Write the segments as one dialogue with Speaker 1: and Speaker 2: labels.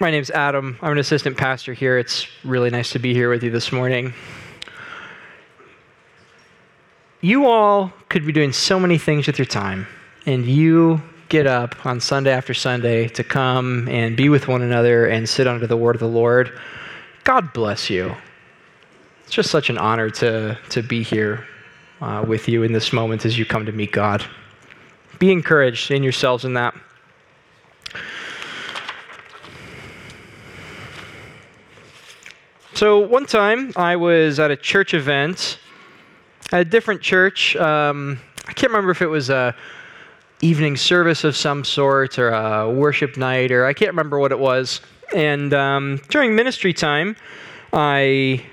Speaker 1: My name's Adam. I'm an assistant pastor here. It's really nice to be here with you this morning. You all could be doing so many things with your time, and you get up on Sunday after Sunday to come and be with one another and sit under the word of the Lord. God bless you. It's just such an honor to, to be here uh, with you in this moment as you come to meet God. Be encouraged in yourselves in that. So, one time I was at a church event at a different church. Um, I can't remember if it was a evening service of some sort or a worship night, or I can't remember what it was. And um, during ministry time, I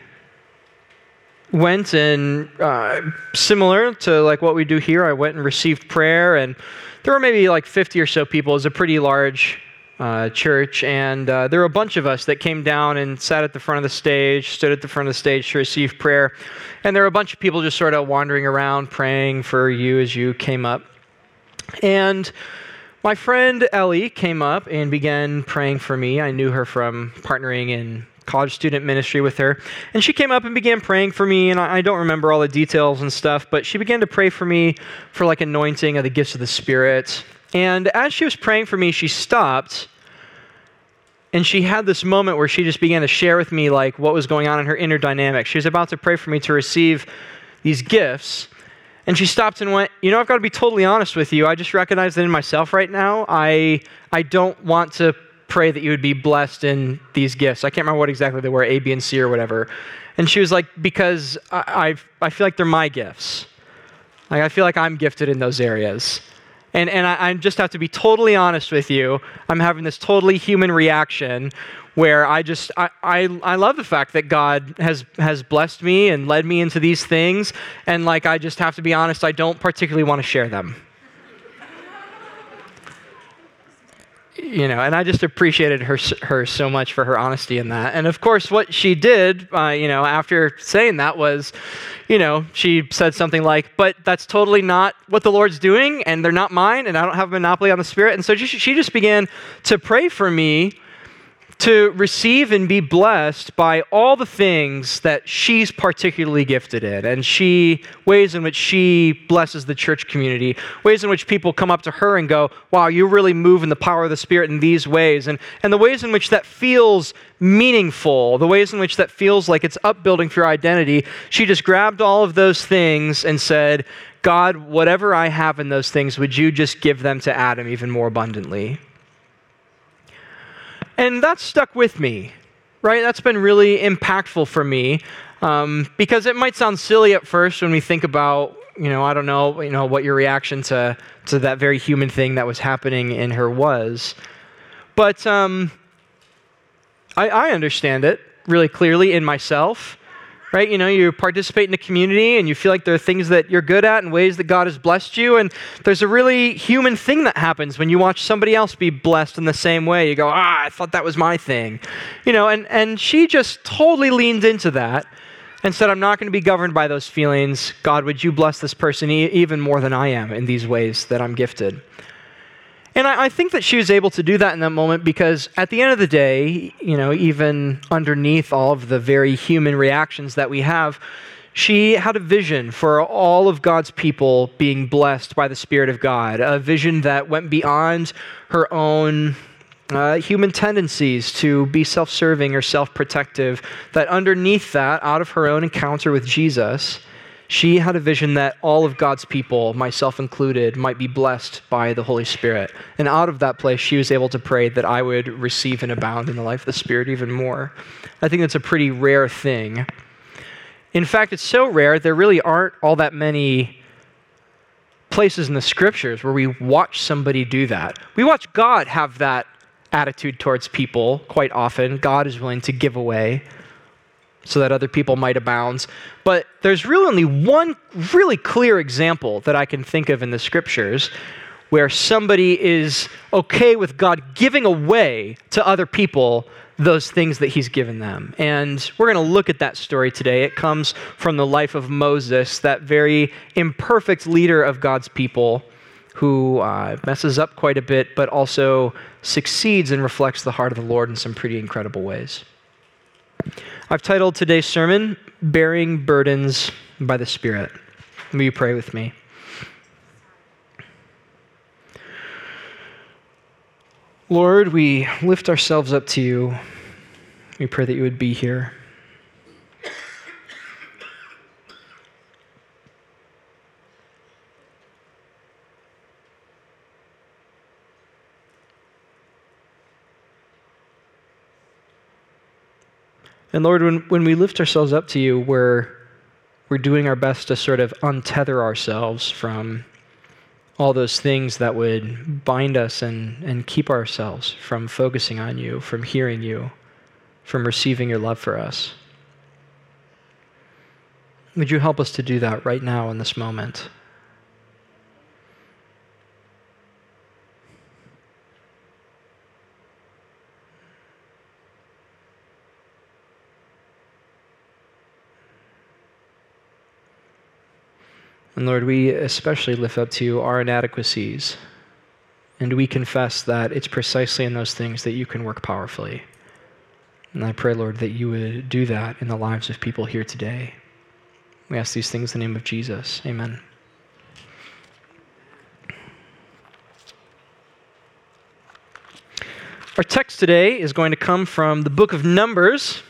Speaker 1: went and uh, similar to like what we do here, I went and received prayer, and there were maybe like 50 or so people. It was a pretty large uh, church, and uh, there were a bunch of us that came down and sat at the front of the stage, stood at the front of the stage to receive prayer, and there were a bunch of people just sort of wandering around praying for you as you came up. And my friend Ellie came up and began praying for me. I knew her from partnering in college student ministry with her. And she came up and began praying for me. And I, don't remember all the details and stuff, but she began to pray for me for like anointing of the gifts of the Spirit. And as she was praying for me, she stopped and she had this moment where she just began to share with me like what was going on in her inner dynamic. She was about to pray for me to receive these gifts. And she stopped and went, You know, I've got to be totally honest with you. I just recognize that in myself right now, I, I don't want to pray that you would be blessed in these gifts. I can't remember what exactly they were, A, B, and C or whatever. And she was like, Because I, I, I feel like they're my gifts. Like, I feel like I'm gifted in those areas. And, and I, I just have to be totally honest with you. I'm having this totally human reaction where I just I, I, I love the fact that God has has blessed me and led me into these things and like I just have to be honest I don't particularly want to share them. You know, and I just appreciated her her so much for her honesty in that. And of course, what she did, uh, you know, after saying that was, you know, she said something like, "But that's totally not what the Lord's doing, and they're not mine, and I don't have a monopoly on the Spirit." And so she, she just began to pray for me to receive and be blessed by all the things that she's particularly gifted in and she ways in which she blesses the church community ways in which people come up to her and go wow you really move in the power of the spirit in these ways and, and the ways in which that feels meaningful the ways in which that feels like it's upbuilding for your identity she just grabbed all of those things and said god whatever i have in those things would you just give them to adam even more abundantly and that stuck with me, right? That's been really impactful for me um, because it might sound silly at first when we think about, you know, I don't know, you know, what your reaction to, to that very human thing that was happening in her was. But um, I, I understand it really clearly in myself right? You know, you participate in the community and you feel like there are things that you're good at and ways that God has blessed you. And there's a really human thing that happens when you watch somebody else be blessed in the same way. You go, ah, I thought that was my thing. You know, and, and she just totally leaned into that and said, I'm not going to be governed by those feelings. God, would you bless this person e- even more than I am in these ways that I'm gifted? And I, I, think that she was able to do that in that moment because at the end of the day, you know, even underneath all of the very human reactions that we have, she had a vision for all of God's people being blessed by the Spirit of God, a vision that went beyond her own uh, human tendencies to be self serving or self protective, that underneath that, out of her own encounter with Jesus, she had a vision that all of God's people, myself included, might be blessed by the Holy Spirit. And out of that place, she was able to pray that I would receive and abound in the life of the Spirit even more. I think that's a pretty rare thing. In fact, it's so rare, there really aren't all that many places in the scriptures where we watch somebody do that. We watch God have that attitude towards people quite often. God is willing to give away so that other people might abound. But there's really only one really clear example that I can think of in the scriptures where somebody is okay with God giving away to other people those things that he's given them. And we're going to look at that story today. It comes from the life of Moses, that very imperfect leader of God's people. who uh, messes up quite a bit, but also succeeds and reflects the heart of the Lord in some pretty incredible ways. I've titled today's sermon, Bearing Burdens by the Spirit. Will you pray with me? Lord, we lift ourselves up to you. We pray that you would be here. And Lord, when, when we lift ourselves up to you, we're, we're doing our best to sort of untether ourselves from all those things that would bind us and, and keep ourselves from focusing on you, from hearing you, from receiving your love for us. Would you help us to do that right now in this moment? And Lord, we especially lift up to you our inadequacies. And we confess that it's precisely in those things that you can work powerfully. And I pray, Lord, that you would do that in the lives of people here today. We ask these things in the name of Jesus. Amen. Our text today is going to come from the book of Numbers.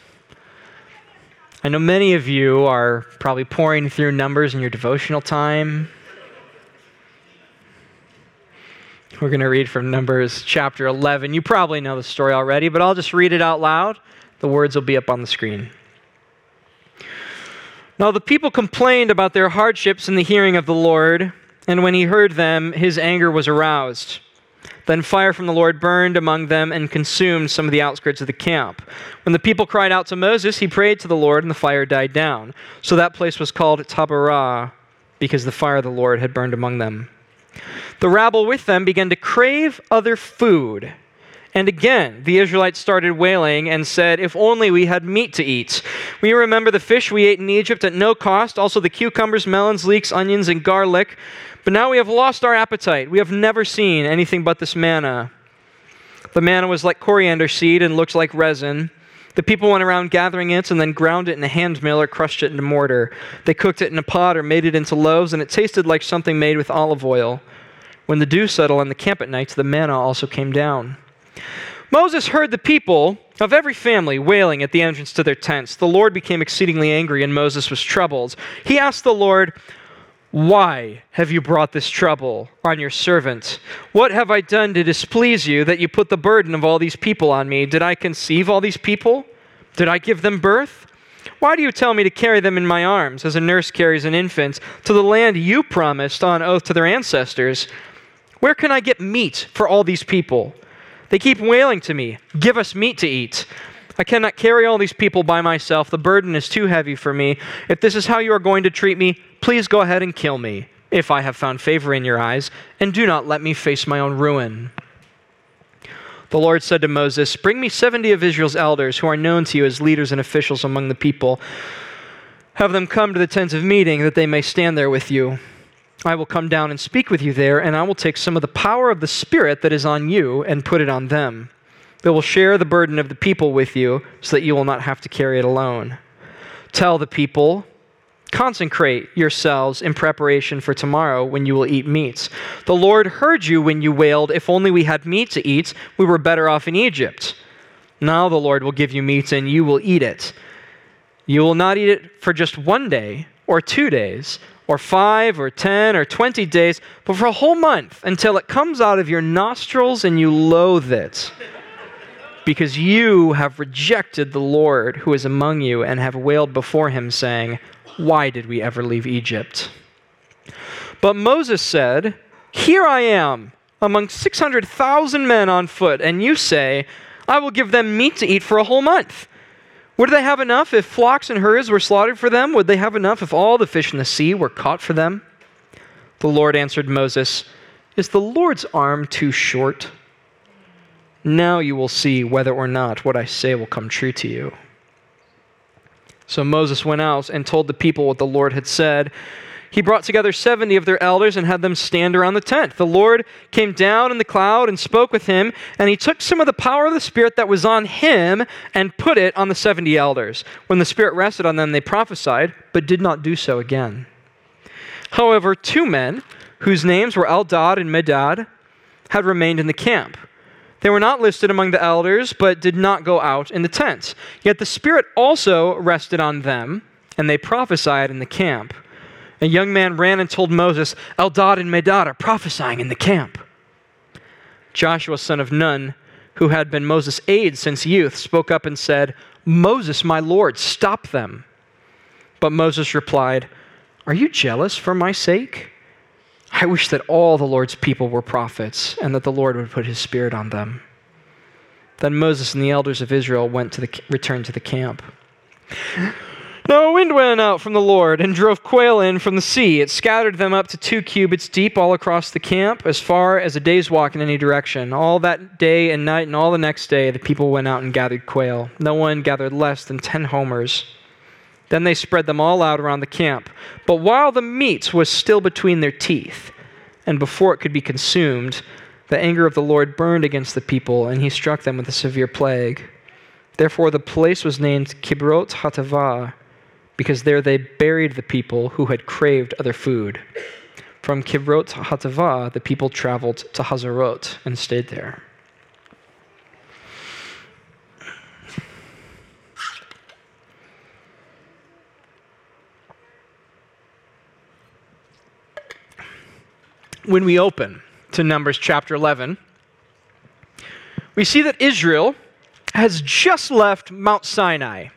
Speaker 1: I know many of you are probably poring through numbers in your devotional time. We're going to read from Numbers chapter 11. You probably know the story already, but I'll just read it out loud. The words will be up on the screen. Now the people complained about their hardships in the hearing of the Lord, and when he heard them, his anger was aroused. Then fire from the Lord burned among them and consumed some of the outskirts of the camp. When the people cried out to Moses, he prayed to the Lord, and the fire died down. So that place was called Taberah, because the fire of the Lord had burned among them. The rabble with them began to crave other food. And again, the Israelites started wailing and said, If only we had meat to eat. We remember the fish we ate in Egypt at no cost, also the cucumbers, melons, leeks, onions, and garlic. But now we have lost our appetite. We have never seen anything but this manna. The manna was like coriander seed and looked like resin. The people went around gathering it and then ground it in a hand mill or crushed it in a mortar. They cooked it in a pot or made it into loaves, and it tasted like something made with olive oil. When the dew settled on the camp at night, the manna also came down. Moses heard the people of every family wailing at the entrance to their tents. The Lord became exceedingly angry, and Moses was troubled. He asked the Lord, why have you brought this trouble on your servant? What have I done to displease you that you put the burden of all these people on me? Did I conceive all these people? Did I give them birth? Why do you tell me to carry them in my arms as a nurse carries an infant to the land you promised on oath to their ancestors? Where can I get meat for all these people? They keep wailing to me, Give us meat to eat. I cannot carry all these people by myself. The burden is too heavy for me. If this is how you are going to treat me, please go ahead and kill me, if I have found favor in your eyes, and do not let me face my own ruin. The Lord said to Moses, Bring me 70 of Israel's elders who are known to you as leaders and officials among the people. Have them come to the tents of meeting that they may stand there with you. I will come down and speak with you there, and I will take some of the power of the Spirit that is on you and put it on them. They will share the burden of the people with you so that you will not have to carry it alone. Tell the people, consecrate yourselves in preparation for tomorrow when you will eat meat. The Lord heard you when you wailed, If only we had meat to eat, we were better off in Egypt. Now the Lord will give you meat and you will eat it. You will not eat it for just one day or two days or five or ten or twenty days, but for a whole month until it comes out of your nostrils and you loathe it because you have rejected the Lord who is among you and have wailed before him, saying, Why did we ever leave Egypt? But Moses said, Here I am among 600,000 men on foot, and you say, I will give them meat to eat for a whole month. Would they have enough if flocks and herds were slaughtered for them? Would they have enough if all the fish in the sea were caught for them? The Lord answered Moses, Is the Lord's arm too short? Now you will see whether or not what I say will come true to you. So Moses went out and told the people what the Lord had said. he brought together 70 of their elders and had them stand around the tent. The Lord came down in the cloud and spoke with him, and he took some of the power of the Spirit that was on him and put it on the 70 elders. When the Spirit rested on them, they prophesied, but did not do so again. However, two men, whose names were Eldad and Medad, had remained in the camp. They were not listed among the elders, but did not go out in the tent. Yet the Spirit also rested on them, and they prophesied in the camp. A young man ran and told Moses, Eldad and Medad are prophesying in the camp. Joshua, son of Nun, who had been Moses' aide since youth, spoke up and said, Moses, my Lord, stop them. But Moses replied, Are you jealous for my sake? I wish that all the Lord's people were prophets and that the Lord would put his spirit on them. Then Moses and the elders of Israel went to the, returned to the camp. Now a wind went out from the Lord and drove quail in from the sea. It scattered them up to two cubits deep all across the camp, as far as a day's walk in any direction. All that day and night and all the next day, the people went out and gathered quail. No one gathered less than ten homers. Then they spread them all out around the camp. But while the meat was still between their teeth, and before it could be consumed, the anger of the Lord burned against the people, and he struck them with a severe plague. Therefore, the place was named Kibroth Hattaavah because there they buried the people who had craved other food. From Kibroth Hattaavah, the people traveled to Hazeroth and stayed there. When we open to Numbers chapter 11, we see that Israel has just left Mount Sinai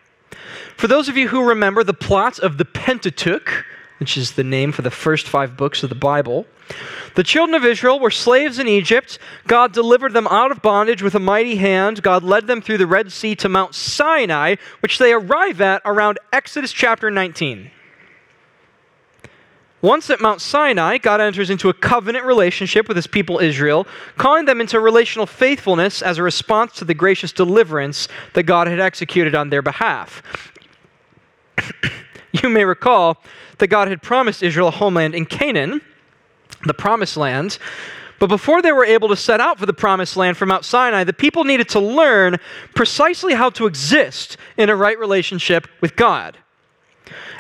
Speaker 1: for those of you who remember the plot of the Pentateuch, which is the name for the first five books of the Bible, the children of Israel were slaves in Egypt. God delivered them out of bondage with a mighty hand. God led them through the Red Sea to Mount Sinai, which they arrive at around Exodus chapter 19. Once at Mount Sinai, God enters into a covenant relationship with his people Israel, calling them into relational faithfulness as a response to the gracious deliverance that God had executed on their behalf. you may recall that God had promised Israel a homeland in Canaan, the promised land. But before they were able to set out for the promised land from Mount Sinai, the people needed to learn precisely how to exist in a right relationship with God.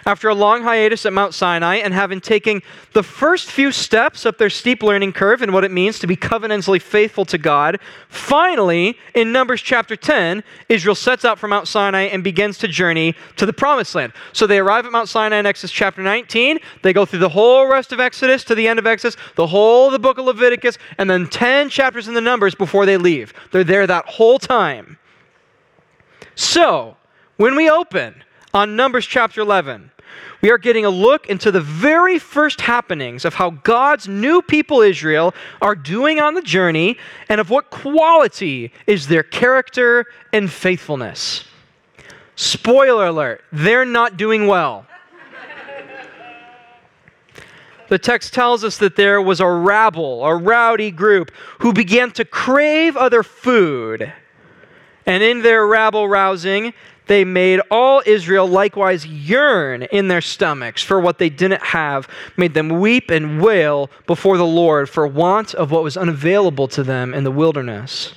Speaker 1: After a long hiatus at Mount Sinai and having taken the first few steps up their steep learning curve in what it means to be covenantally faithful to God, finally, in Numbers chapter 10, Israel sets out from Mount Sinai and begins to journey to the promised land. So they arrive at Mount Sinai in Exodus chapter 19. They go through the whole rest of Exodus to the end of Exodus, the whole of the book of Leviticus, and then 10 chapters in the Numbers before they leave. They're there that whole time. So, when we open on Numbers chapter 11, we are getting a look into the very first happenings of how God's new people, Israel, are doing on the journey and of what quality is their character and faithfulness. Spoiler alert, they're not doing well. The text tells us that there was a rabble, a rowdy group, who began to crave other food. And in their rabble rousing, they made all Israel likewise yearn in their stomachs for what they didn't have, made them weep and wail before the Lord for want of what was unavailable to them in the wilderness.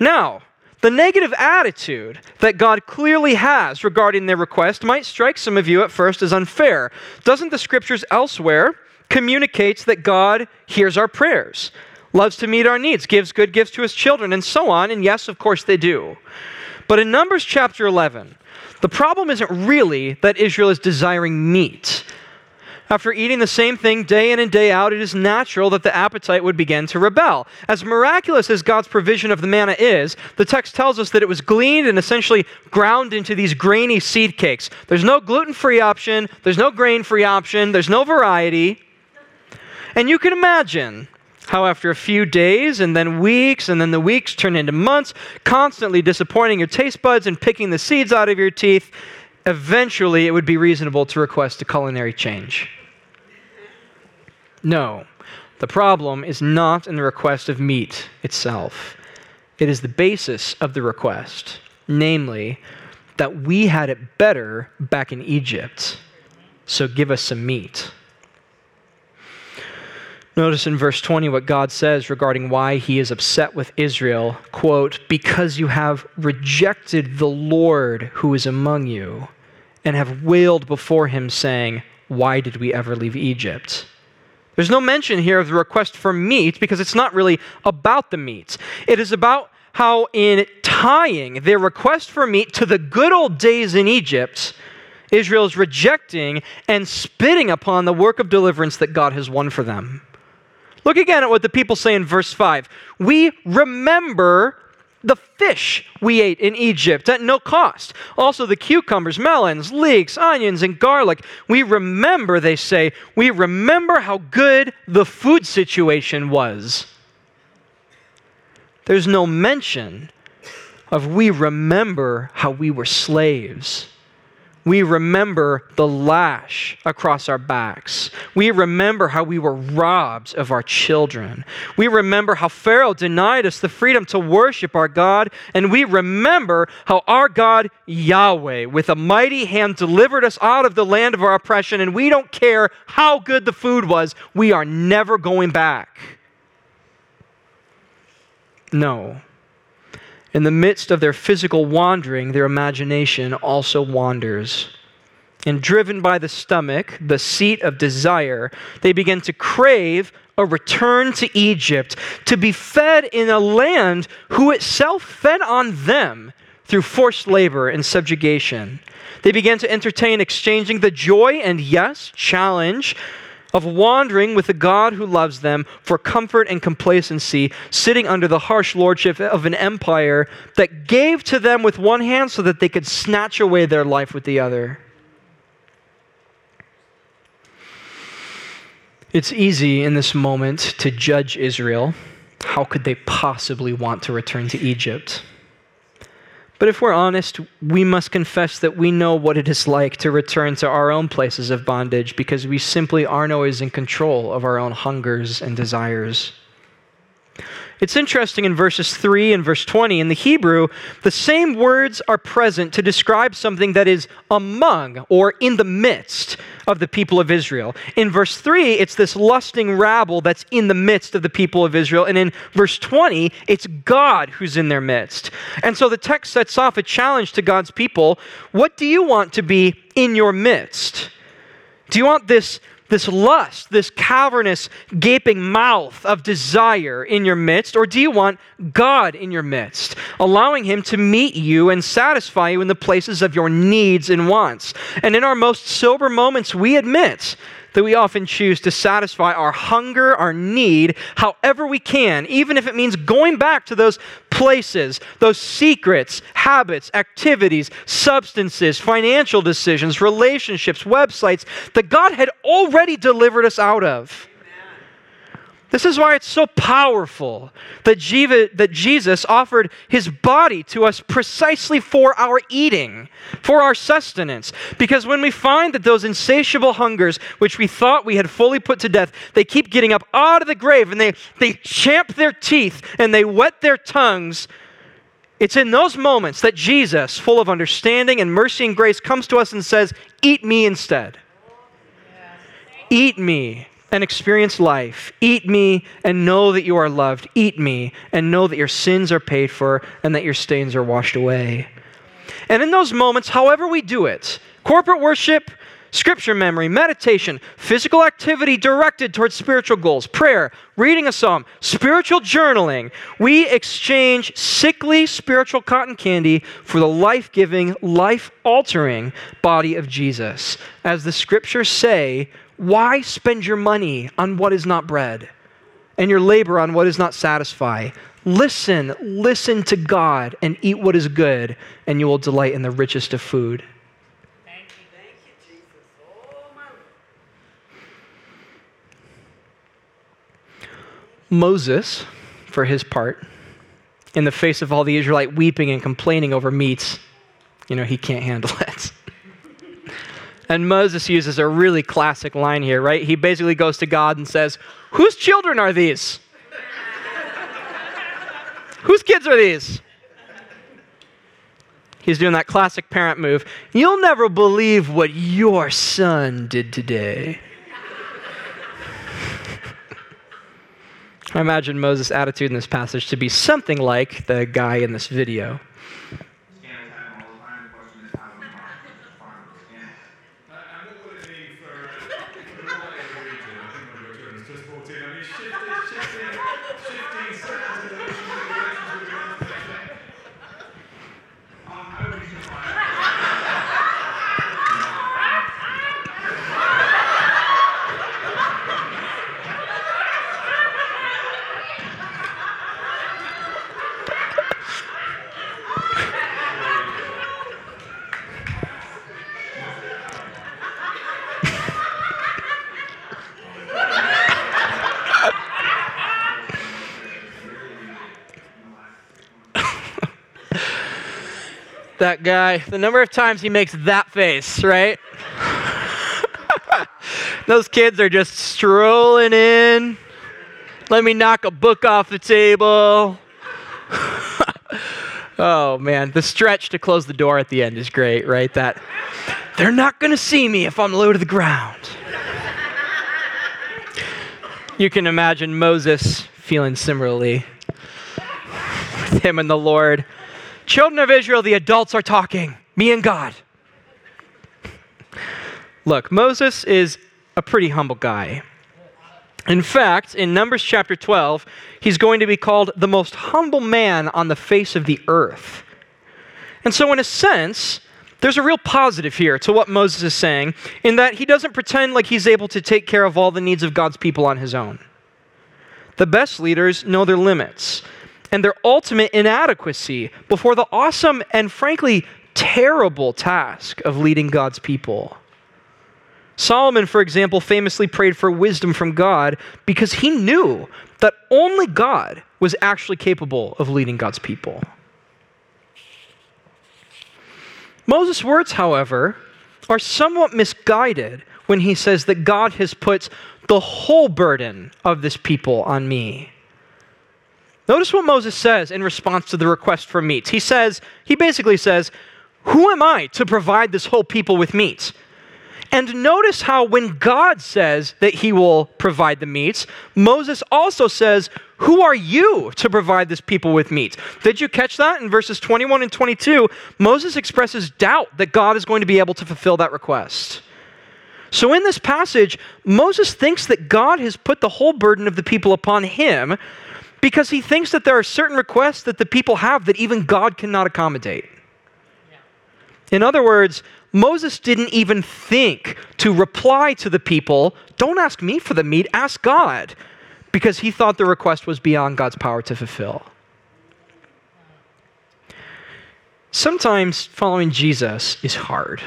Speaker 1: Now, the negative attitude that God clearly has regarding their request might strike some of you at first as unfair. Doesn't the scriptures elsewhere communicates that God hears our prayers, loves to meet our needs, gives good gifts to his children, and so on? And yes, of course they do. But in Numbers chapter 11, the problem isn't really that Israel is desiring meat. After eating the same thing day in and day out, it is natural that the appetite would begin to rebel. As miraculous as God's provision of the manna is, the text tells us that it was gleaned and essentially ground into these grainy seed cakes. There's no gluten free option, there's no grain free option, there's no variety. And you can imagine how, after a few days and then weeks, and then the weeks turn into months, constantly disappointing your taste buds and picking the seeds out of your teeth, eventually it would be reasonable to request a culinary change. No, the problem is not in the request of meat itself, it is the basis of the request, namely, that we had it better back in Egypt. so give us some meat. Notice in verse 20 what God says regarding why he is upset with Israel. Quote, because you have rejected the Lord who is among you and have wailed before him, saying, Why did we ever leave Egypt? There's no mention here of the request for meat because it's not really about the meat. It is about how, in tying their request for meat to the good old days in Egypt, Israel is rejecting and spitting upon the work of deliverance that God has won for them. Look again at what the people say in verse 5. We remember the fish we ate in Egypt at no cost. Also, the cucumbers, melons, leeks, onions, and garlic. We remember, they say, we remember how good the food situation was. There's no mention of we remember how we were slaves we remember the lash across our backs. We remember how we were robbed of our children. We remember how Pharaoh denied us the freedom to worship our God. And we remember how our God, Yahweh, with a mighty hand delivered us out of the land of our oppression. And we don't care how good the food was, we are never going back. No. In the midst of their physical wandering, their imagination also wanders. And driven by the stomach, the seat of desire, they begin to crave a return to Egypt, to be fed in a land who itself fed on them through forced labor and subjugation. They began to entertain exchanging the joy and, yes, challenge of wandering with a God who loves them for comfort and complacency, sitting under the harsh lordship of an empire that gave to them with one hand so that they could snatch away their life with the other. It's easy in this moment to judge Israel. How could they possibly want to return to Egypt? But if we're honest, we must confess that we know what it is like to return to our own places of bondage because we simply aren't always in control of our own hungers and desires. It's interesting in verses 3 and verse 20 in the Hebrew, the same words are present to describe something that is among or in the midst of the people of Israel. In verse 3, it's this lusting rabble that's in the midst of the people of Israel. And in verse 20, it's God who's in their midst. And so the text sets off a challenge to God's people. What do you want to be in your midst? Do you want this this lust, this cavernous, gaping mouth of desire in your midst? Or do you want God in your midst, allowing Him to meet you and satisfy you in the places of your needs and wants? And in our most sober moments, we admit that we often choose to satisfy our hunger, our need, however we can, even if it means going back to those places, those secrets, habits, activities, substances, financial decisions, relationships, websites that God had already delivered us out of. This is why it's so powerful that Jesus offered his body to us precisely for our eating, for our sustenance. Because when we find that those insatiable hungers, which we thought we had fully put to death, they keep getting up out of the grave and they, they champ their teeth and they wet their tongues. It's in those moments that Jesus, full of understanding and mercy and grace, comes to us and says, Eat me instead. Eat me and experience life. Eat me and know that you are loved. Eat me and know that your sins are paid for and that your stains are washed away. And in those moments, however we do it, corporate worship, scripture memory, meditation, physical activity directed towards spiritual goals, prayer, reading a psalm, spiritual journaling, we exchange sickly spiritual cotton candy for the life giving, life altering body of Jesus. As the scriptures say, why spend your money on what is not bread and your labor on what does not satisfy? Listen, listen to God and eat what is good, and you will delight in the richest of food. Thank you, thank you, Jesus. Oh, Moses, for his part, in the face of all the Israelite weeping and complaining over meats, you know, he can't handle it. And Moses uses a really classic line here, right? He basically goes to God and says, Whose children are these? Whose kids are these? He's doing that classic parent move. You'll never believe what your son did today. I imagine Moses' attitude in this passage to be something like the guy in this video. That guy, the number of times he makes that face, right? Those kids are just strolling in. Let me knock a book off the table. oh man, the stretch to close the door at the end is great, right? That they're not going to see me if I'm low to the ground. you can imagine Moses feeling similarly with him and the Lord. Children of Israel, the adults are talking, me and God. Look, Moses is a pretty humble guy. In fact, in Numbers chapter 12, he's going to be called the most humble man on the face of the earth. And so, in a sense, there's a real positive here to what Moses is saying, in that he doesn't pretend like he's able to take care of all the needs of God's people on his own. The best leaders know their limits and their ultimate inadequacy before the awesome and frankly terrible task of leading God's people. Solomon, for example, famously prayed for wisdom from God because he knew that only God was actually capable of leading God's people. Moses' words, however, are somewhat misguided when he says that God has put the whole burden of this people on me. Notice what Moses says in response to the request for meat. He says, he basically says, Who am I to provide this whole people with meat? And notice how when God says that he will provide the meats, Moses also says, Who are you to provide this people with meat? Did you catch that? In verses 21 and 22, Moses expresses doubt that God is going to be able to fulfill that request. So in this passage, Moses thinks that God has put the whole burden of the people upon him because he thinks that there are certain requests that the people have that even God cannot accommodate. In other words, Moses didn't even think to reply to the people, Don't ask me for the meat, ask God, because he thought the request was beyond God's power to fulfill. Sometimes following Jesus is hard.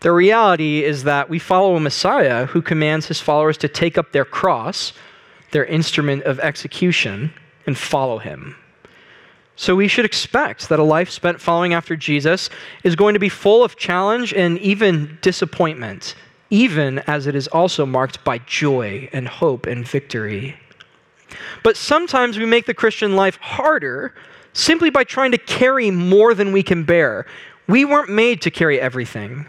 Speaker 1: The reality is that we follow a Messiah who commands his followers to take up their cross their instrument of execution and follow him. So we should expect that a life spent following after Jesus is going to be full of challenge and even disappointment, even as it is also marked by joy and hope and victory. But sometimes we make the Christian life harder simply by trying to carry more than we can bear. We weren't made to carry everything.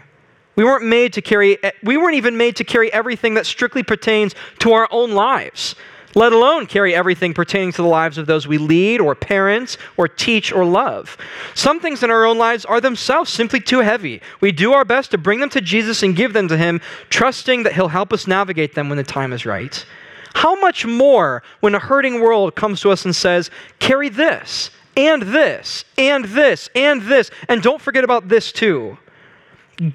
Speaker 1: We weren't made to carry we weren't even made to carry everything that strictly pertains to our own lives let alone carry everything pertaining to the lives of those we lead or parents or teach or love. Some things in our own lives are themselves simply too heavy. We do our best to bring them to Jesus and give them to Him, trusting that He'll help us navigate them when the time is right. How much more when a hurting world comes to us and says, carry this, and this, and this, and this, and don't forget about this too.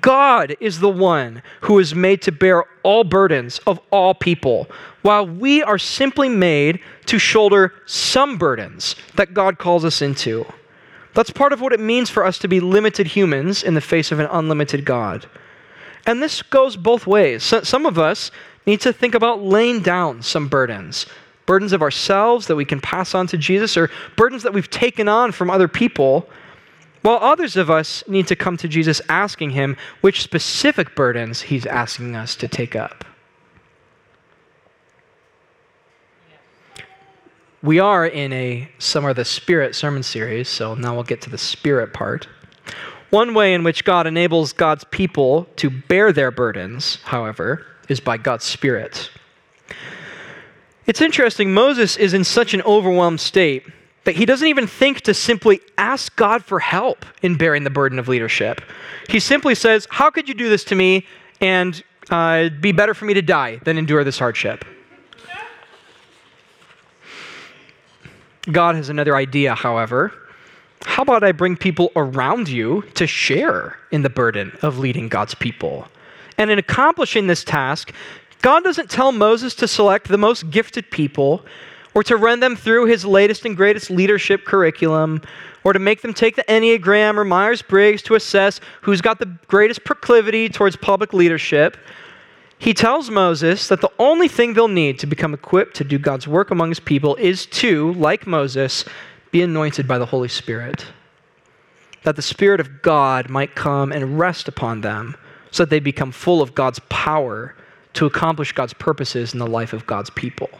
Speaker 1: God is the one who is made to bear all burdens of all people, while we are simply made to shoulder some burdens that God calls us into. That's part of what it means for us to be limited humans in the face of an unlimited God. And this goes both ways. some of us need to think about laying down some burdens burdens of ourselves that we can pass on to Jesus, or burdens that we've taken on from other people while others of us need to come to Jesus asking him which specific burdens he's asking us to take up. We are in a Summer of the Spirit sermon series, so now we'll get to the Spirit part. One way in which God enables God's people to bear their burdens, however, is by God's Spirit. It's interesting, Moses is in such an overwhelmed state that he doesn't even think to simply ask God for help in bearing the burden of leadership. He simply says, How could you do this to me and uh, it'd be better for me to die than endure this hardship? God has another idea, however. How about I bring people around you to share in the burden of leading God's people? And in accomplishing this task, God doesn't tell Moses to select the most gifted people or to run them through his latest and greatest leadership curriculum or to make them take the Enneagram or Myers Briggs to assess who's got the greatest proclivity towards public leadership. He tells Moses that the only thing they'll need to become equipped to do God's work among his people is to, like Moses, be anointed by the Holy Spirit. That the Spirit of God might come and rest upon them so that they become full of God's power to accomplish God's purposes in the life of God's people.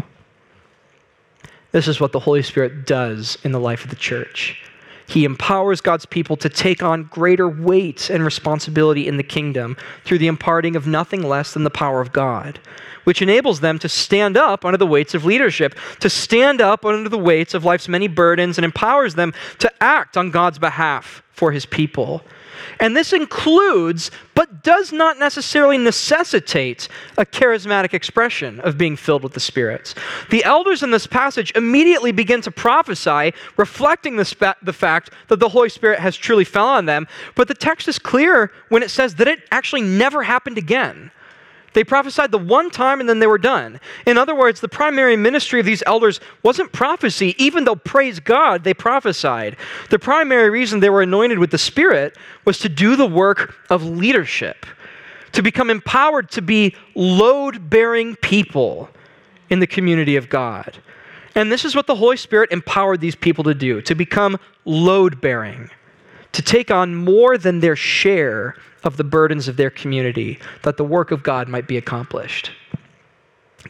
Speaker 1: This is what the Holy Spirit does in the life of the church. He empowers God's people to take on greater weight and responsibility in the kingdom through the imparting of nothing less than the power of God, which enables them to stand up under the weights of leadership, to stand up under the weights of life's many burdens, and empowers them to act on God's behalf for his people. And this includes, but does not necessarily necessitate, a charismatic expression of being filled with the Spirit. The elders in this passage immediately begin to prophesy, reflecting the, spe- the fact that the Holy Spirit has truly fell on them. But the text is clear when it says that it actually never happened again. They prophesied the one time and then they were done. In other words, the primary ministry of these elders wasn't prophecy, even though, praise God, they prophesied. The primary reason they were anointed with the Spirit was to do the work of leadership, to become empowered to be load bearing people in the community of God. And this is what the Holy Spirit empowered these people to do to become load bearing, to take on more than their share of the burdens of their community, that the work of God might be accomplished.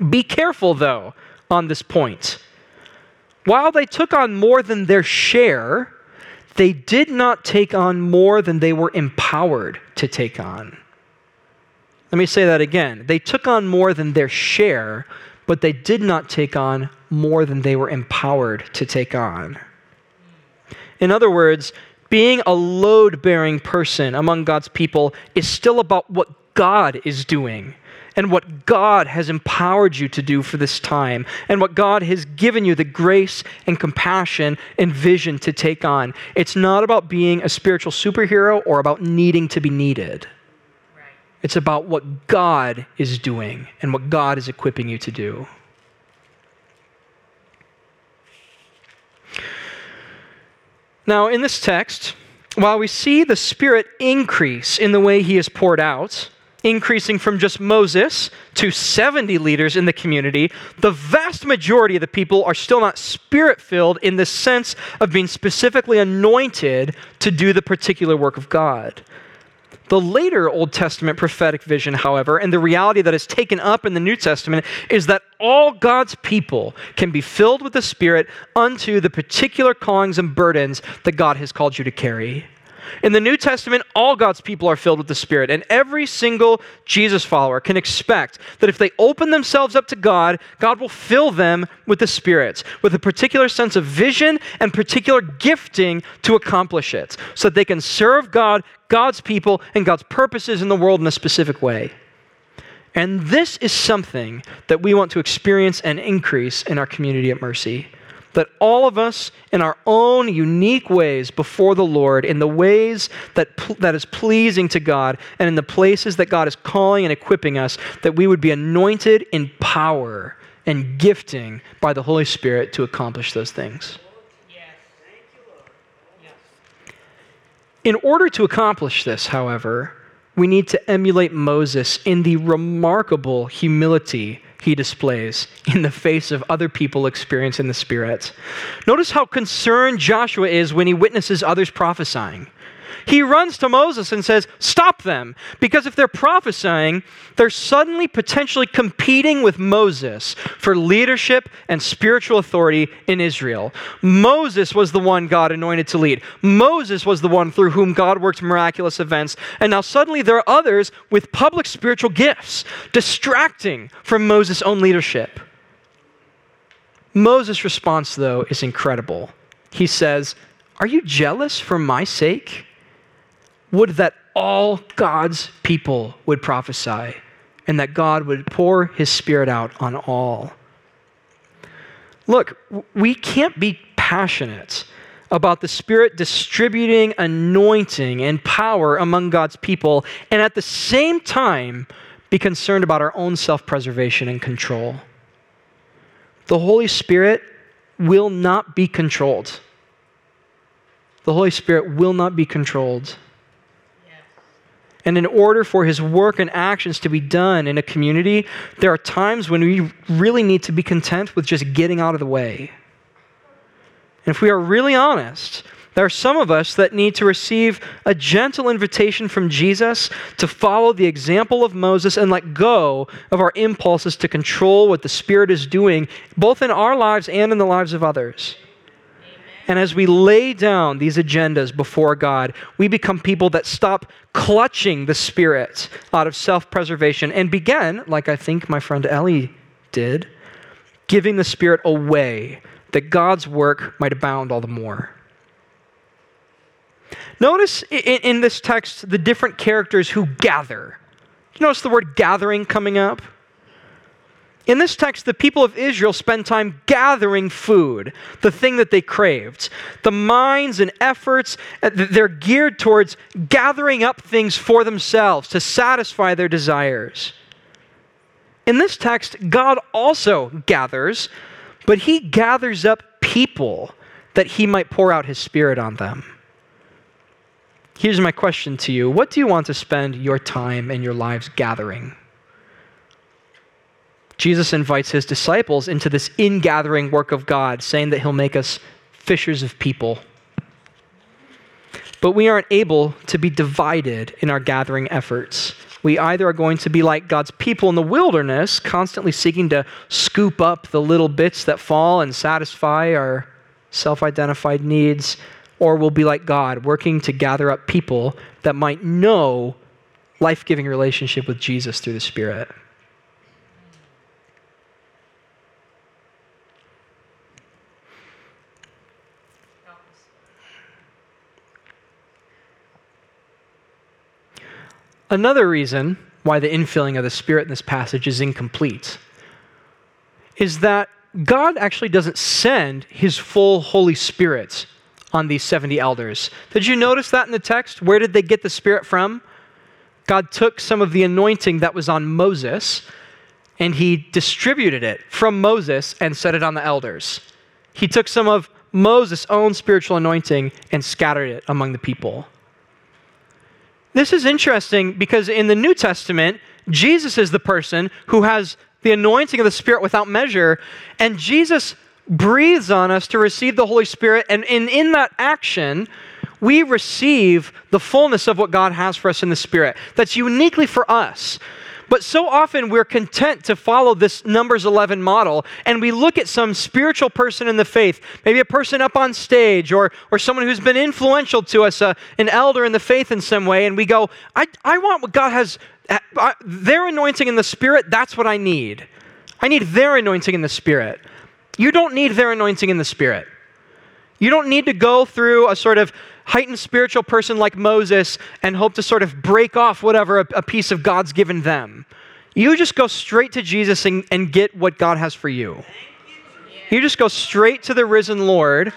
Speaker 1: Be careful, though, on this point. While they took on more than their share, they did not take on more than they were empowered to take on. Let me say that again. They took on more than their share, but they did not take on more than they were empowered to take on. In other words, being a load bearing person among God's people is still about what God is doing and what God has empowered you to do for this time, and what God has given you the grace and compassion and vision to take on. It's not about being a spiritual superhero or about needing to be needed. It's about what God is doing and what God is equipping you to do. Now, in this text, while we see the Spirit increase in the way he is poured out, increasing from just Moses to 70 leaders in the community, the vast majority of the people are still not spirit filled in the sense of being specifically anointed to do the particular work of God. The later Old Testament prophetic vision, however, and the reality that is taken up in the New Testament is that all God's people can be filled with the Spirit unto the particular callings and burdens that God has called you to carry. In the New Testament, all God's people are filled with the Spirit, and every single Jesus follower can expect that if they open themselves up to God, God will fill them with the Spirit, with a particular sense of vision and particular gifting to accomplish it, so that they can serve God, God's people, and God's purposes in the world in a specific way. And this is something that we want to experience and increase in our community at Mercy that all of us, in our own unique ways before the Lord, in the ways that, that is pleasing to God, and in the places that God is calling and equipping us, that we would be anointed in power and gifting by the Holy Spirit to accomplish those things. In order to accomplish this, however, we need to emulate Moses in the remarkable humility he displays in the face of other people experiencing the Spirit. Notice how concerned Joshua is when he witnesses others prophesying. He runs to Moses and says, Stop them. Because if they're prophesying, they're suddenly potentially competing with Moses for leadership and spiritual authority in Israel. Moses was the one God anointed to lead, Moses was the one through whom God worked miraculous events. And now suddenly there are others with public spiritual gifts distracting from Moses' own leadership. Moses' response, though, is incredible. He says, Are you jealous for my sake? Would that all God's people would prophesy and that God would pour his spirit out on all. Look, we can't be passionate about the Spirit distributing anointing and power among God's people and at the same time be concerned about our own self preservation and control. The Holy Spirit will not be controlled. The Holy Spirit will not be controlled. And in order for his work and actions to be done in a community, there are times when we really need to be content with just getting out of the way. And if we are really honest, there are some of us that need to receive a gentle invitation from Jesus to follow the example of Moses and let go of our impulses to control what the Spirit is doing, both in our lives and in the lives of others. And as we lay down these agendas before God, we become people that stop clutching the Spirit out of self preservation and begin, like I think my friend Ellie did, giving the Spirit away that God's work might abound all the more. Notice in, this text the different characters who gather. You notice the word gathering coming up? In this text, the people of Israel spend time gathering food, the thing that they craved. The minds and efforts, uh, they're geared towards gathering up things for themselves to satisfy their desires. In this text, God also gathers, but he gathers up people that he might pour out his spirit on them. Here's my question to you What do you want to spend your time and your lives gathering? Jesus invites his disciples into this ingathering work of God, saying that he'll make us fishers of people. But we aren't able to be divided in our gathering efforts. We either are going to be like God's people in the wilderness, constantly seeking to scoop up the little bits that fall and satisfy our self identified needs, or we'll be like God, working to gather up people that might know life giving relationship with Jesus through the Spirit. Another reason why the infilling of the Spirit in this passage is incomplete is that God actually doesn't send his full Holy Spirit on these 70 elders. Did you notice that in the text? Where did they get the Spirit from? God took some of the anointing that was on Moses and he distributed it from Moses and set it on the elders. He took some of Moses' own spiritual anointing and scattered it among the people. This is interesting because in the New Testament, Jesus is the person who has the anointing of the Spirit without measure, and Jesus breathes on us to receive the Holy Spirit, and in, in that action, we receive the fullness of what God has for us in the Spirit. That's uniquely for us. But so often we're content to follow this Numbers 11 model, and we look at some spiritual person in the faith, maybe a person up on stage or, or someone who's been influential to us, uh, an elder in the faith in some way, and we go, I, I want what God has, uh, their anointing in the Spirit, that's what I need. I need their anointing in the Spirit. You don't need their anointing in the Spirit. You don't need to go through a sort of heightened spiritual person like Moses and hope to sort of break off whatever a, a piece of God's given them. You just go straight to Jesus and, and get what God has for you. You just go straight to the risen Lord,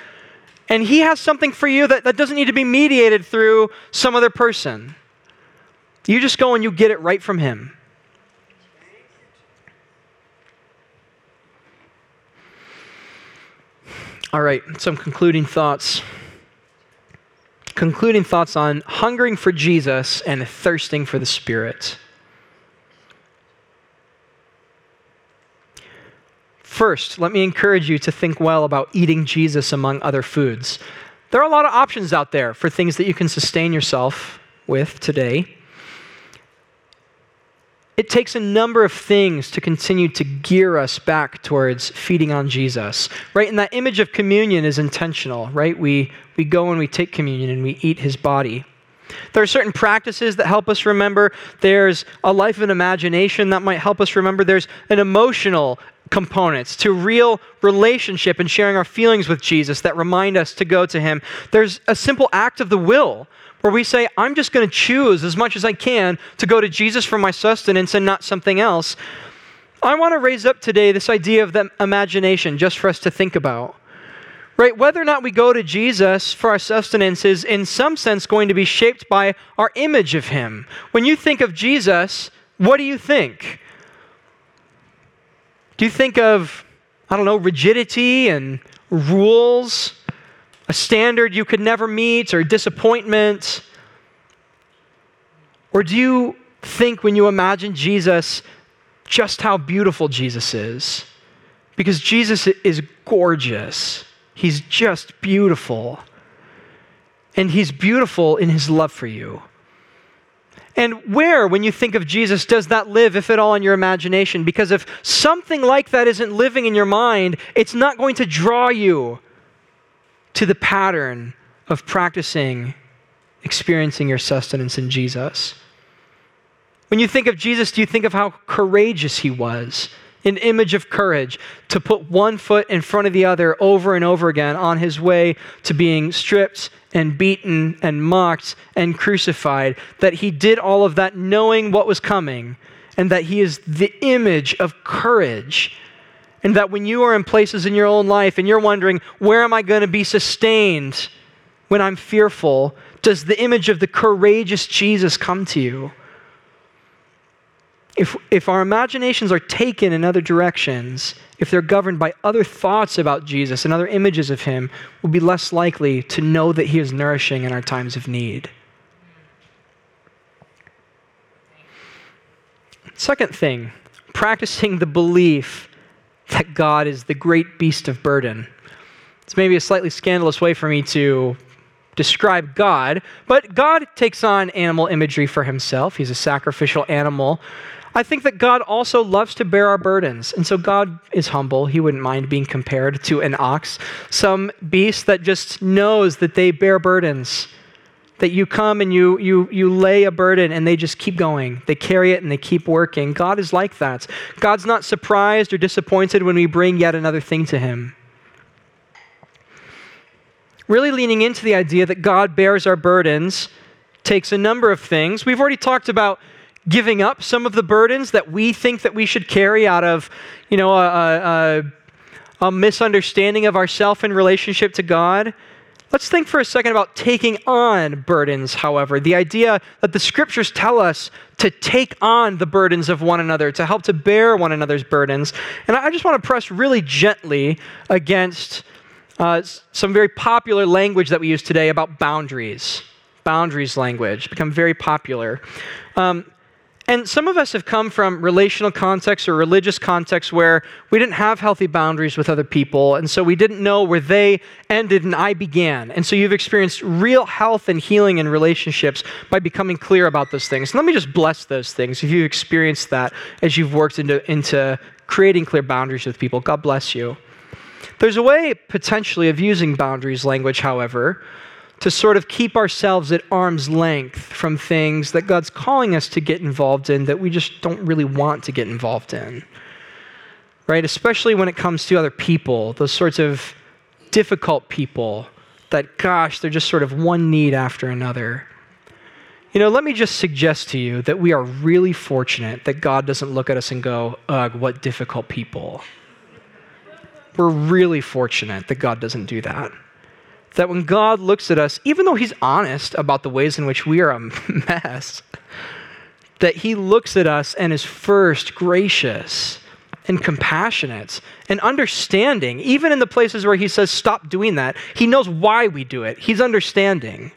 Speaker 1: and He has something for you that, that doesn't need to be mediated through some other person. You just go and you get it right from Him. All right, some concluding thoughts. Concluding thoughts on hungering for Jesus and thirsting for the Spirit. First, let me encourage you to think well about eating Jesus among other foods. there are a lot of options out there for things that you can sustain yourself with today. It takes a number of things to continue to gear us back towards feeding on Jesus, right? And that image of communion is intentional, right? We, we go and we take communion and we eat his body. There are certain practices that help us remember. There's a life of imagination that might help us remember. There's an emotional components to real relationship and sharing our feelings with Jesus that remind us to go to him. There's a simple act of the will where we say, I'm just going to choose as much as I can to go to Jesus for my sustenance and not something else. I want to raise up today this idea of the imagination just for us to think about. Right? Whether or not we go to Jesus for our sustenance is, in some sense, going to be shaped by our image of Him. When you think of Jesus, what do you think? Do you think of, I don't know, rigidity and rules? A standard you could never meet or disappointment? Or do you think when you imagine Jesus just how beautiful Jesus is? Because Jesus is gorgeous. He's just beautiful. And he's beautiful in his love for you. And where, when you think of Jesus, does that live, if at all, in your imagination? Because if something like that isn't living in your mind, it's not going to draw you to the pattern of practicing experiencing your sustenance in Jesus. When you think of Jesus, do you think of how courageous he was? An image of courage to put one foot in front of the other over and over again on his way to being stripped and beaten and mocked and crucified. That he did all of that knowing what was coming, and that he is the image of courage and that when you are in places in your own life and you're wondering, where am I going to be sustained when I'm fearful? Does the image of the courageous Jesus come to you? If, if our imaginations are taken in other directions, if they're governed by other thoughts about Jesus and other images of him, we'll be less likely to know that he is nourishing in our times of need. Second thing, practicing the belief that God is the great beast of burden. It's maybe a slightly scandalous way for me to describe God, but God takes on animal imagery for himself. He's a sacrificial animal. I think that God also loves to bear our burdens. And so God is humble. He wouldn't mind being compared to an ox, some beast that just knows that they bear burdens that you come and you, you, you lay a burden and they just keep going. They carry it and they keep working. God is like that. God's not surprised or disappointed when we bring yet another thing to Him. Really leaning into the idea that God bears our burdens takes a number of things. We've already talked about giving up some of the burdens that we think that we should carry out of, you know, a, a, a misunderstanding of ourself in relationship to God. Let's think for a second about taking on burdens, however. The idea that the scriptures tell us to take on the burdens of one another, to help to bear one another's burdens. And I just want to press really gently against uh, some very popular language that we use today about boundaries. Boundaries language, become very popular. Um, and some of us have come from relational contexts or religious contexts where we didn't have healthy boundaries with other people. And so we didn't know where they ended and I began. And so you've experienced real health and healing in relationships by becoming clear about those things. And let me just bless those things if you've experienced that as you've worked into, into creating clear boundaries with people. God bless you. There's a way potentially of using boundaries language, however, to sort of keep ourselves at arm's length from things that God's calling us to get involved in that we just don't really want to get involved in. Right? Especially when it comes to other people, those sorts of difficult people that, gosh, they're just sort of one need after another. You know, let me just suggest to you that we are really fortunate that God doesn't look at us and go, ugh, what difficult people. We're really fortunate that God doesn't do that that when God looks at us, even though He's honest about the ways in which we are a mess, that He looks at us and is first gracious and compassionate and understanding, even in the places where He says, stop doing that. He knows why we do it, He's understanding.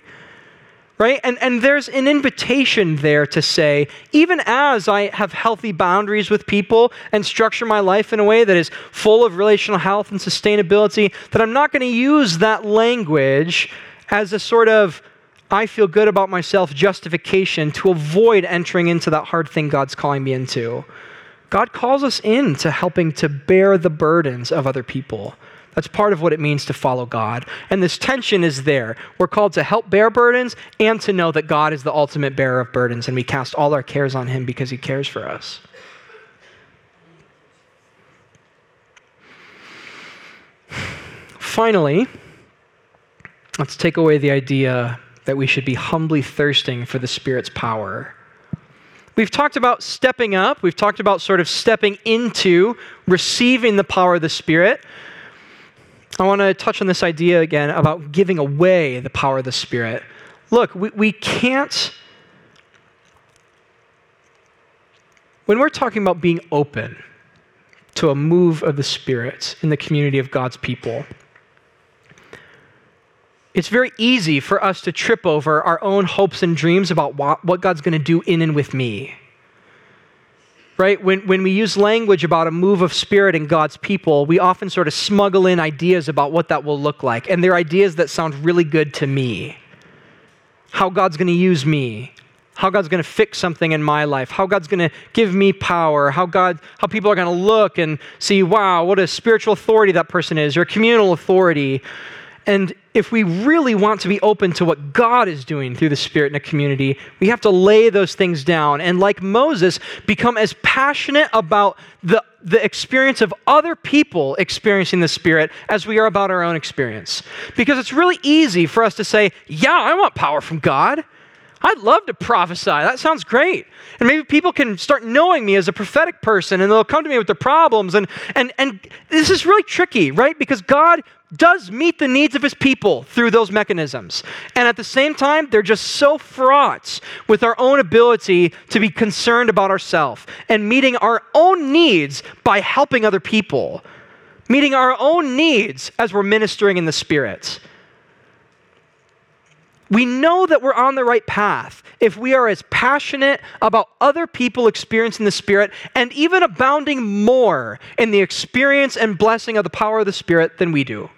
Speaker 1: Right? And, and there's an invitation there to say, even as I have healthy boundaries with people and structure my life in a way that is full of relational health and sustainability, that I'm not going to use that language as a sort of I feel good about myself justification to avoid entering into that hard thing God's calling me into. God calls us into helping to bear the burdens of other people. That's part of what it means to follow God. And this tension is there. We're called to help bear burdens and to know that God is the ultimate bearer of burdens, and we cast all our cares on Him because He cares for us. Finally, let's take away the idea that we should be humbly thirsting for the Spirit's power. We've talked about stepping up. We've talked about sort of stepping into receiving the power of the Spirit. I want to touch on this idea again about giving away the power of the Spirit. Look, we, we can't, when we're talking about being open to a move of the Spirit in the community of God's people, it's very easy for us to trip over our own hopes and dreams about what God's going to do in and with me right? When, when we use language about a move of spirit in God's people, we often sort of smuggle in ideas about what that will look like. And they're ideas that sound really good to me. How God's going to use me, how God's going to fix something in my life, how God's going to give me power, how God, how people are going to look and see, wow, what a spiritual authority that person is, or communal authority. And if we really want to be open to what God is doing through the Spirit in a community, we have to lay those things down. And like Moses, become as passionate about the, the experience of other people experiencing the Spirit as we are about our own experience. Because it's really easy for us to say, Yeah, I want power from God. I'd love to prophesy. That sounds great. And maybe people can start knowing me as a prophetic person and they'll come to me with their problems. And, and, and this is really tricky, right? Because God does meet the needs of his people through those mechanisms. And at the same time, they're just so fraught with our own ability to be concerned about ourselves and meeting our own needs by helping other people, meeting our own needs as we're ministering in the Spirit. We know that we're on the right path if we are as passionate about other people experiencing the Spirit and even abounding more in the experience and blessing of the power of the Spirit than we do.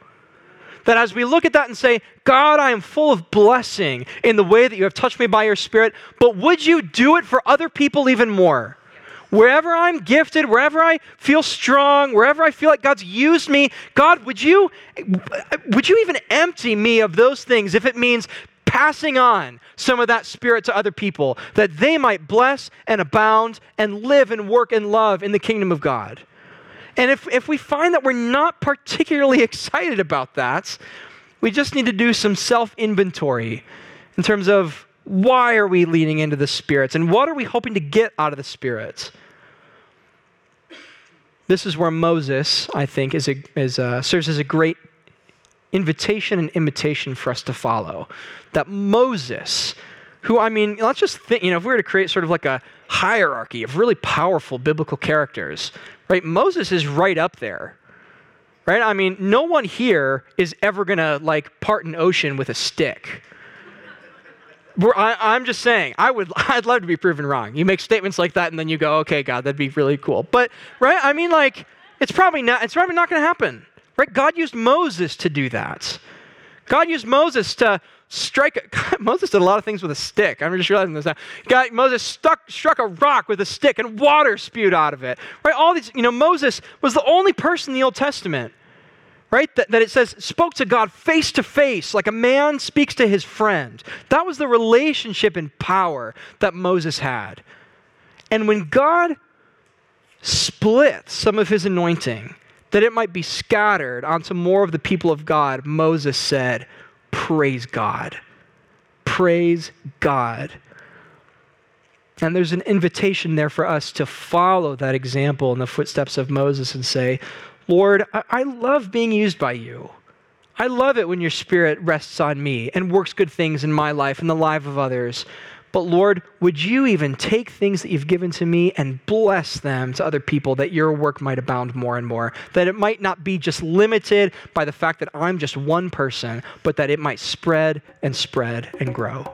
Speaker 1: That as we look at that and say, God, I am full of blessing in the way that you have touched me by your Spirit, but would you do it for other people even more? Wherever I'm gifted, wherever I feel strong, wherever I feel like God's used me, God, would you, would you even empty me of those things if it means passing on some of that spirit to other people that they might bless and abound and live and work and love in the kingdom of God? And if, if we find that we're not particularly excited about that, we just need to do some self inventory in terms of why are we leaning into the spirits and what are we hoping to get out of the spirits. This is where Moses, I think, is a, is a, serves as a great invitation and imitation for us to follow. That Moses, who, I mean, let's just think, you know, if we were to create sort of like a hierarchy of really powerful biblical characters, right? Moses is right up there, right? I mean, no one here is ever going to like part an ocean with a stick. I, am just saying, I would, I'd love to be proven wrong. You make statements like that, and then you go, "Okay, God, that'd be really cool." But right, I mean, like, it's probably not. It's probably not going to happen, right? God used Moses to do that. God used Moses to strike. God, Moses did a lot of things with a stick. I'm just realizing this now. God, Moses stuck, struck a rock with a stick and water spewed out of it. Right? All these, you know, Moses was the only person in the Old Testament, right, that, that it says spoke to God face to face, like a man speaks to his friend. That was the relationship and power that Moses had. And when God split some of his anointing, that it might be scattered onto more of the people of God, Moses said, Praise God. Praise God. And there's an invitation there for us to follow that example in the footsteps of Moses and say, Lord, I, love being used by you. I love it when your spirit rests on me and works good things in my life and the life of others. But Lord, would you even take things that you've given to me and bless them to other people that your work might abound more and more? That it might not be just limited by the fact that I'm just one person, but that it might spread and spread and grow.